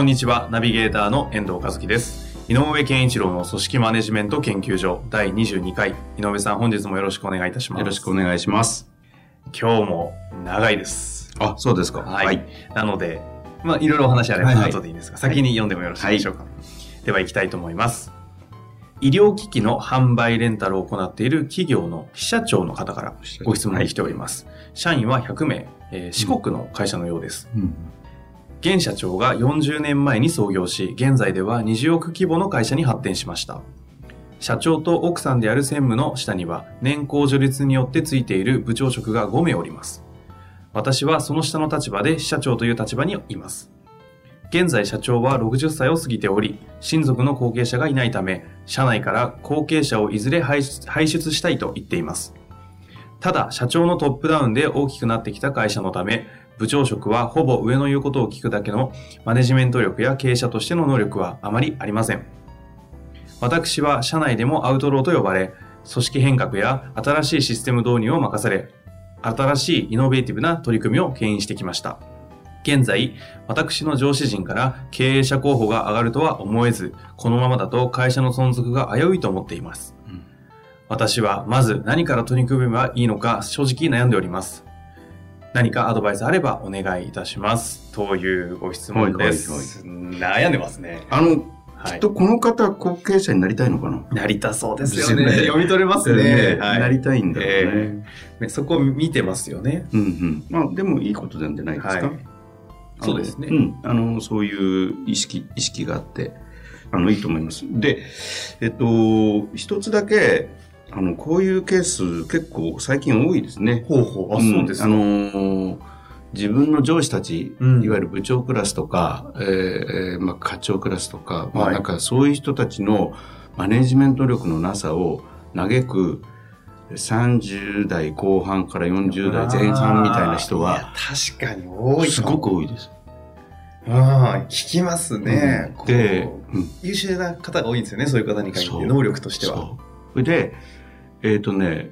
こんにちは、ナビゲーターの遠藤和樹です。井上健一郎の組織マネジメント研究所第22回。井上さん、本日もよろしくお願いいたします。よろしくお願いします。今日も長いです。あ、そうですか。はい。なので、まあ、いろいろお話あればはいはい後でいいんですが、先に読んでもよろしいでしょうか。では、行きたいと思います。医療機器の販売レンタルを行っている企業の支社長の方からご質問が来ております。社員は100名、えー四国の会社のようです。うん現社長が40年前に創業し、現在では20億規模の会社に発展しました。社長と奥さんである専務の下には、年功序列によってついている部長職が5名おります。私はその下の立場で社長という立場にいます。現在社長は60歳を過ぎており、親族の後継者がいないため、社内から後継者をいずれ輩出輩出したいと言っています。ただ、社長のトップダウンで大きくなってきた会社のため、部長職はほぼ上の言うことを聞くだけのマネジメント力や経営者としての能力はあまりありません。私は社内でもアウトローと呼ばれ、組織変革や新しいシステム導入を任され、新しいイノベーティブな取り組みを牽引してきました。現在、私の上司陣から経営者候補が上がるとは思えず、このままだと会社の存続が危ういと思っています。うん私はまず何から取り組めばいいのか正直悩んでおります。何かアドバイスあればお願いいたします。というご質問です。悩んでますね。あの、はいきっとこの方、後継者になりたいのかな？なりたそうですよね読み取れますね。はいなりたいんだろうね。そこ見てますよね。うんうん。まあ、でもいいことなんじゃないですか。そうですねうん。あの、そういう意識、意識があって、あの、いいと思います。で、えっと、一つだけ、あの、こういうケース結構最近多いですね。ほうほう。あ、そうですんあのー自分の上司たち、うんいわゆる部長クラスとか、えーえーまあ、課長クラスとか、まあ、はいなんかそういう人たちのマネジメント力のなさを嘆く30代後半から40代前半みたいな人は、確かに多いすごく多いです。ああ、聞きますね。うんで優秀な方が多いんですよね、そういう方に限って、能力としては。そう。それで、えっ、とね、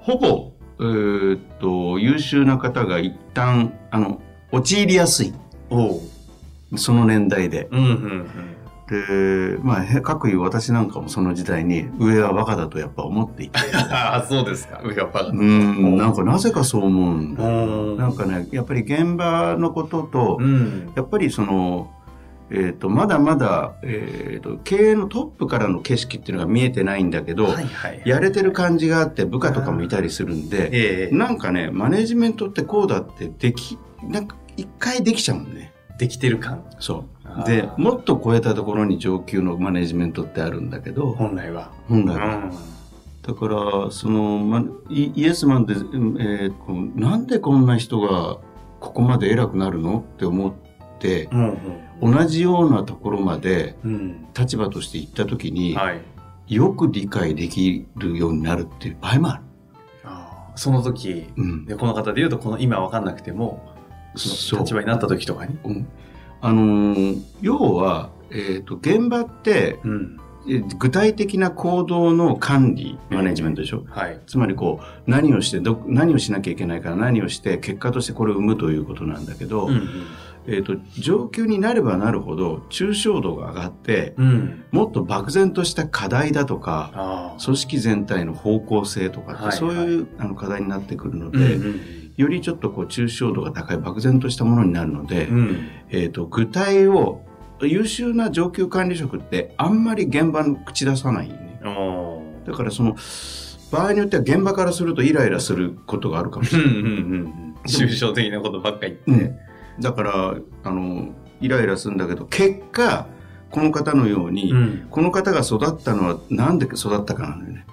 ほぼ、えーっと、優秀な方が一旦、あの、陥りやすい。その年代で。うんうんで、まあ、へ各いう私なんかもその時代に上はバカだとやっぱ思っていて。うん。ああ、そうですか。上がバカ。うん、なんかなぜかそう思うんだ。うんなんかね、やっぱり現場のことと、うん。やっぱりその、えっ、と、まだまだ、えっ、と、経営のトップからの景色っていうのが見えてないんだけど、はいはい。やれてる感じがあって部下とかもいたりするんで、ええなんかね、マネジメントってこうだってでき、なんか一回できちゃうんね。できてる感？そう。で、もっと超えたところに上級のマネジメントってあるんだけど、本来は。本来は。うん。だから、その、ま、イイエスマンって、うんえーなんでこんな人がここまで偉くなるの？って思って、うん同じようなところまでうん。うん。立場として行った時に、はい。よく理解できるようになるっていう場合もある。その時、うん。でこの方で言うと、この今分かんなくても、立場になった時とかに？うんあのー要は、えっ、と、現場って、うん。え具体的な行動の管理、マネジメントでしょ、はい。つまりこう、何をしてど、何をしなきゃいけないから何をして、結果としてこれを生むということなんだけど、うん。えっ、と、上級になればなるほど、抽象度が上がって、うん。もっと漠然とした課題だとか。組織全体の方向性とかって、はいそういうあの課題になってくるので、うんうんよりちょっとこう抽象度が高い漠然としたものになるので、うん。えっ、と、具体を、優秀な上級管理職ってあんまり現場に口出さないよね。だからその、場合によっては現場からするとイライラすることがあるかもしれない。うんうんうん。抽象的なことばっかりうん言って。だから、あの、イライラするんだけど、結果、この方のように、うん。この方が育ったのはなんで育ったかなんだよね。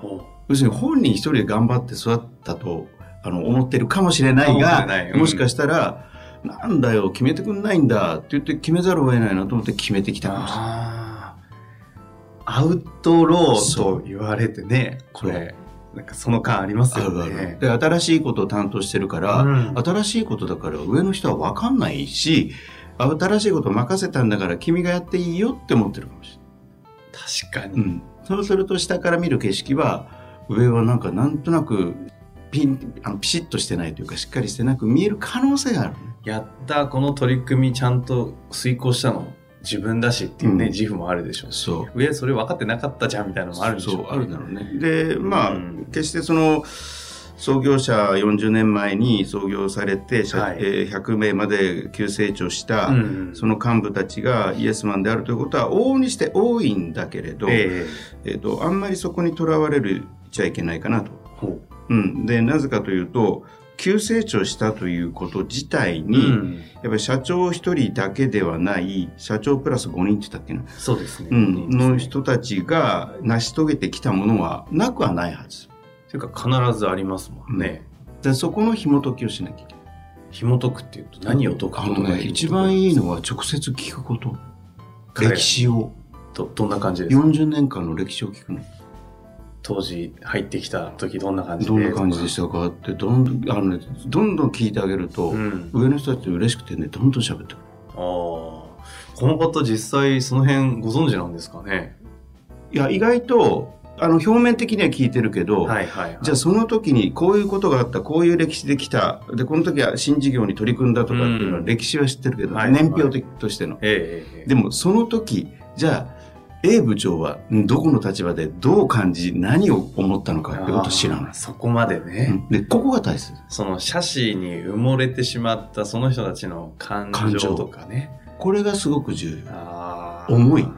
ほ要するに本人一人で頑張って育ったと、あの、思ってるかもしれないが、うんもしかしたら、なんだよ、決めてくんないんだって言って決めざるを得ないなと思って決めてきたかもしれない。アウトローと言われてね、これ、なんかその感ありますよねる。で、新しいことを担当してるから、うん新しいことだから上の人は分かんないし、新しいことを任せたんだから君がやっていいよって思ってるかもしれない。確かに。うん。そうすると下から見る景色は、上はなんかなんとなくピン、あのピシッとしてないというかしっかりしてなく見える可能性があるね。やった、この取り組みちゃんと遂行したの自分だしっていうね、うん自負もあるでしょうし。そう。上、それ分かってなかったじゃんみたいなのもあるんでしょそう、あるだろうね。で、まあ、うん決してその、創業者40年前に創業されて、社はいえー100名まで急成長した、うんその幹部たちがイエスマンであるということは往々にして多いんだけれど、ええーとあんまりそこにとらわれるちゃいけないかなと。えほうん、でなぜかというと急成長したということ自体う。に、うんやっぱり社長一人だけではない社長プラス5人って言ったっけな、そうですね。うん、のと人たちが成し遂げてきたものはなくはないはず。いうか必ずありますもんね。でそこの紐解きをしなきゃいけない。紐解くっていうと何を解くことあのね、一番いいのは直接聞くこと。歴史を。ど、どんな感じですか？40年間の歴史を聞くの。当時入ってきた時どんな感じで？どんな感じでしたかって、どんどん、あのね、どんどん聞いてあげると、うん。上の人たち嬉しくてね、どんどん喋ってくる。ああ。この方実際その辺ご存知なんですかね？いや、意外と、あの、表面的には聞いてるけど、はいはい、はい。じゃあその時にこういうことがあった、こういう歴史で来た、で、この時は新事業に取り組んだとかっていうのはうん歴史は知ってるけど、はい年表的としての。ええええでもその時、じゃあ、A 部長はんどこの立場でどう感じ、何を思ったのかってことを知らない。そこまでね、うんで、ここが大切。その写真に埋もれてしまったその人たちの感情とかね。これがすごく重要。重い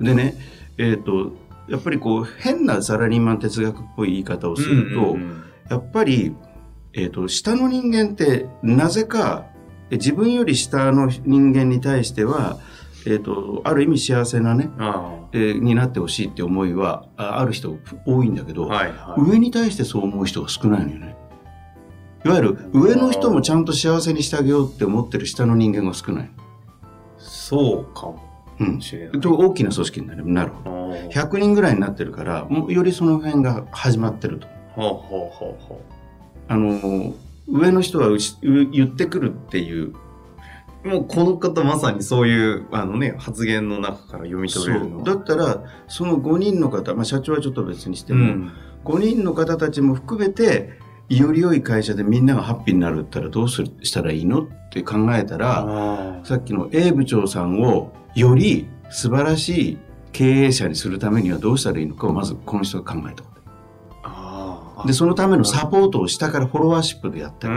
でね、えっ、と、やっぱりこう、変なサラリーマン哲学っぽい言い方をすると、うんうんうんやっぱり、えっ、と、下の人間って、なぜか、え自分より下の人間に対しては、えっ、と、ある意味幸せなね、あえーになってほしいって思いは、あある人多いんだけーど、はいはい。上に対してそう思う人が少ないのよね。いわゆる、上の人もちゃんと幸せにしてあげようって思ってる下の人間が少ない。そうかもうん。大きな組織になるなるほど。ほう100人ぐらいになってるから、もうよりその辺が始まってると。ほうほうほうほあの、上の人はうしう言ってくるっていう、う。もうこの方まさにそういう、あのね、発言の中から読み取れるのは。だったら、その5人の方、まあ社長はちょっと別にしても、うん。5人の方たちも含めて、より良い会社でみんながハッピーになるったらどうするしたらいいのって考えたら、あさっきの A 部長さんをより素晴らしい経営者にするためにはどうしたらいいのかをまずこの人が考えた。で、そのためのサポートを下からフォロワーシップでやってうる。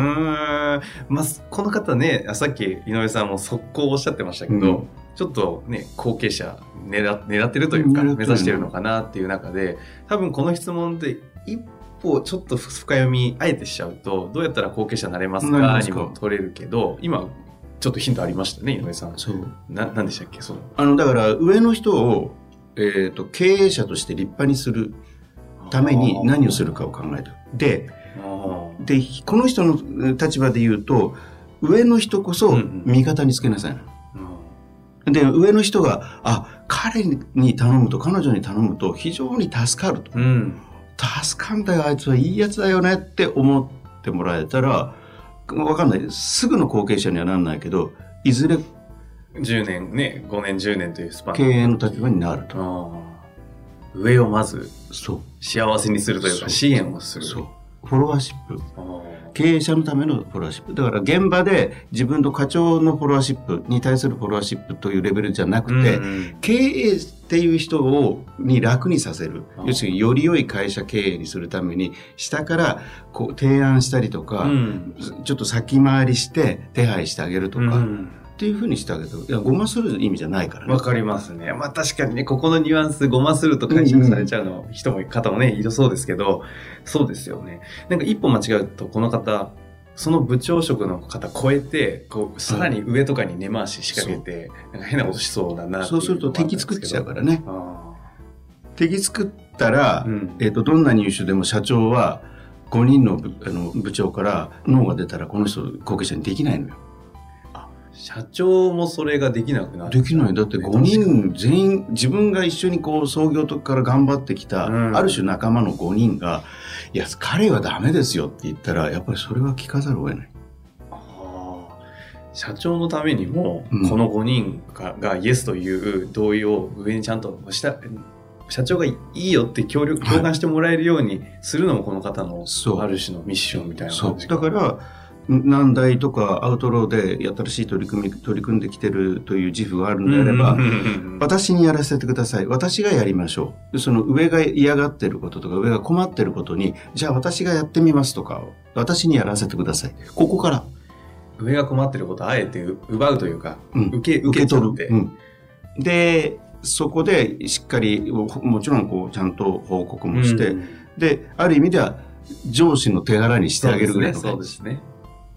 まあ、この方ね、さっき井上さんも速攻おっしゃってましたけど、うんちょっとね、後継者狙狙ってるというか、目指してるのかなっていう中で、多分この質問で一歩ちょっと深読みあえてしちゃうと、どうやったら後継者になれますかにも取れるけど、今、ちょっとヒントありましたね、井上さん。そう。な、なんでしたっけ？その。あの、だから上の人を、えっ、と、経営者として立派にするために何をするかを考える。で、で、この人の立場で言うと、上の人こそ味方につけなさいな。うんで、上の人が、あ、彼に頼むと、彼女に頼むと非常に助かると。うん。助かんだよ、あいつはいいやつだよねって思ってもらえたら、わかんない。すぐの後継者にはなんないけど、いずれ10年ね、5年、10年というスパン経営の立場になると。上をまずそう。幸せにするというか支援をする。そう。フォロワーシップ。経営者のためのフォロワーシップ。だから現場で自分と課長のフォロワーシップに対するフォロワーシップというレベルじゃなくて、うんうん経営っていう人をに楽にさせる要するにより良い会社経営にするために、下からこう提案したりとか、うんちょっと先回りして手配してあげるとか、っうんていうふうにしてあげると、いや、ごまする意味じゃないからね。わかりますね。まあ確かにね、ここのニュアンスごますると解釈されちゃうの、人も方もね、いるそうですけど、そうですよね。なんか一歩間違うと、この方、その部長職の方超えて、こう、さらに上とかに根回し仕掛けて、なんか変なことしそうだなそうすると敵作っちゃうからね。あ敵作ったら、ーうんえっ、と、どんな入手でも社長は、5人の部あの部長から脳が出たらこの人後継者にできないのよ。社長もそれができなくなる。できない。だって5人全員、自分が一緒にこう創業時から頑張ってきた、うんある種仲間の5人が、いや、彼はダメですよって言ったら、やっぱりそれは聞かざるを得ない。社長のためにも、うんこの5人ががイエスという同意を上にちゃんとした、社長がいいよって協力、はい共感してもらえるようにするのもこの方のある種のミッションみたいなそう感じ。だから、難題とかアウトローで新しい取り組み、取り組んできてるという自負があるのであれば、私にやらせてください。私がやりましょう。でその上が嫌がってることとか、上が困ってることに、じゃあ私がやってみますとか、私にやらせてください。ここから、上が困ってることをあえて奪うというか、うん受け、受け取ってうんで、そこでしっかり、ももちろんこう、ちゃんと報告もして、うんで、ある意味では上司の手柄にしてあげるぐらいのそうですね。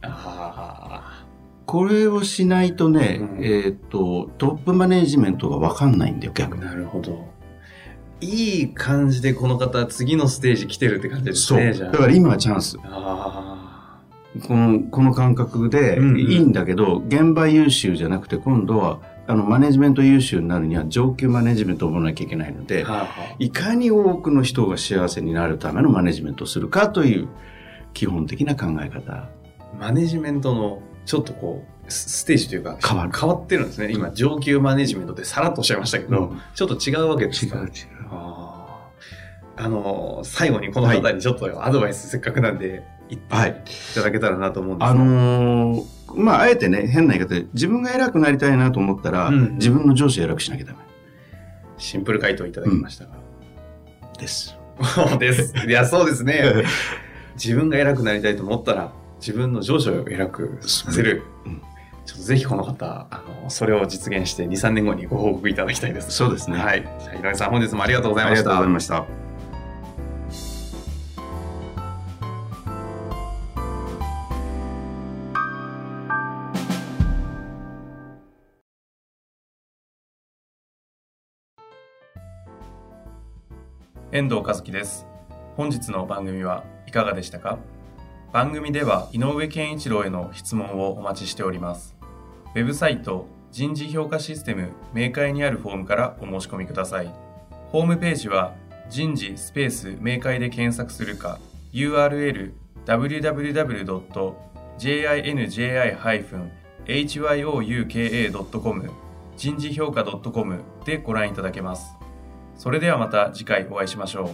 あこれをしないとね、うんえーっと、トップマネージメントがわかんないんだよ、あ、逆に。なるほど。いい感じでこの方、次のステージ来てるって感じですそう。ね、じゃあ。だから今はチャンス。あこの、この感覚でうんうんいいんだけど、現場優秀じゃなくて、今度は、あの、マネジメント優秀になるには上級マネジメントを覚えなきゃいけないのあ。で、はあはあいかに多くの人が幸せになるためのマネジメントをするかという基本的な考え方。マネジメントのちょっとこう、スステージというか、変わる変わってるんですね。今、上級マネジメントってさらっとおっしゃいましたけど、うんちょっと違うわけですか？違う違う。あのー、最後にこの方にちょっとアドバイスせっかくなんで、言ってはい。いただけたらなと思うんですあのーまあ、あえてね、変な言い方で、自分が偉くなりたいなと思ったら、うん自分の上司を偉くしなきゃダメシンプル回答いただきましたが。です。そ うです。いや、そうですね。自分が偉くなりたいと思ったら、自分の上司を偉くさせる。うんちょっとぜひこの方、あの、それを実現して2、3年後にご報告いただきたいです。そうですね。はい。井上さん、本日もありがとうございありがとうました。ございました。遠藤和樹です。本日の番組はいかがでしたか？番組では井上健一郎への質問をお待ちしております。ウェブサイト人事評価システム明快にあるフォームからお申し込みください。ホームページは人事スペース明快で検索するか URL www.jinji-hyouka.com 人事評価 .com でご覧いただけます。それではまた次回お会いしましょう。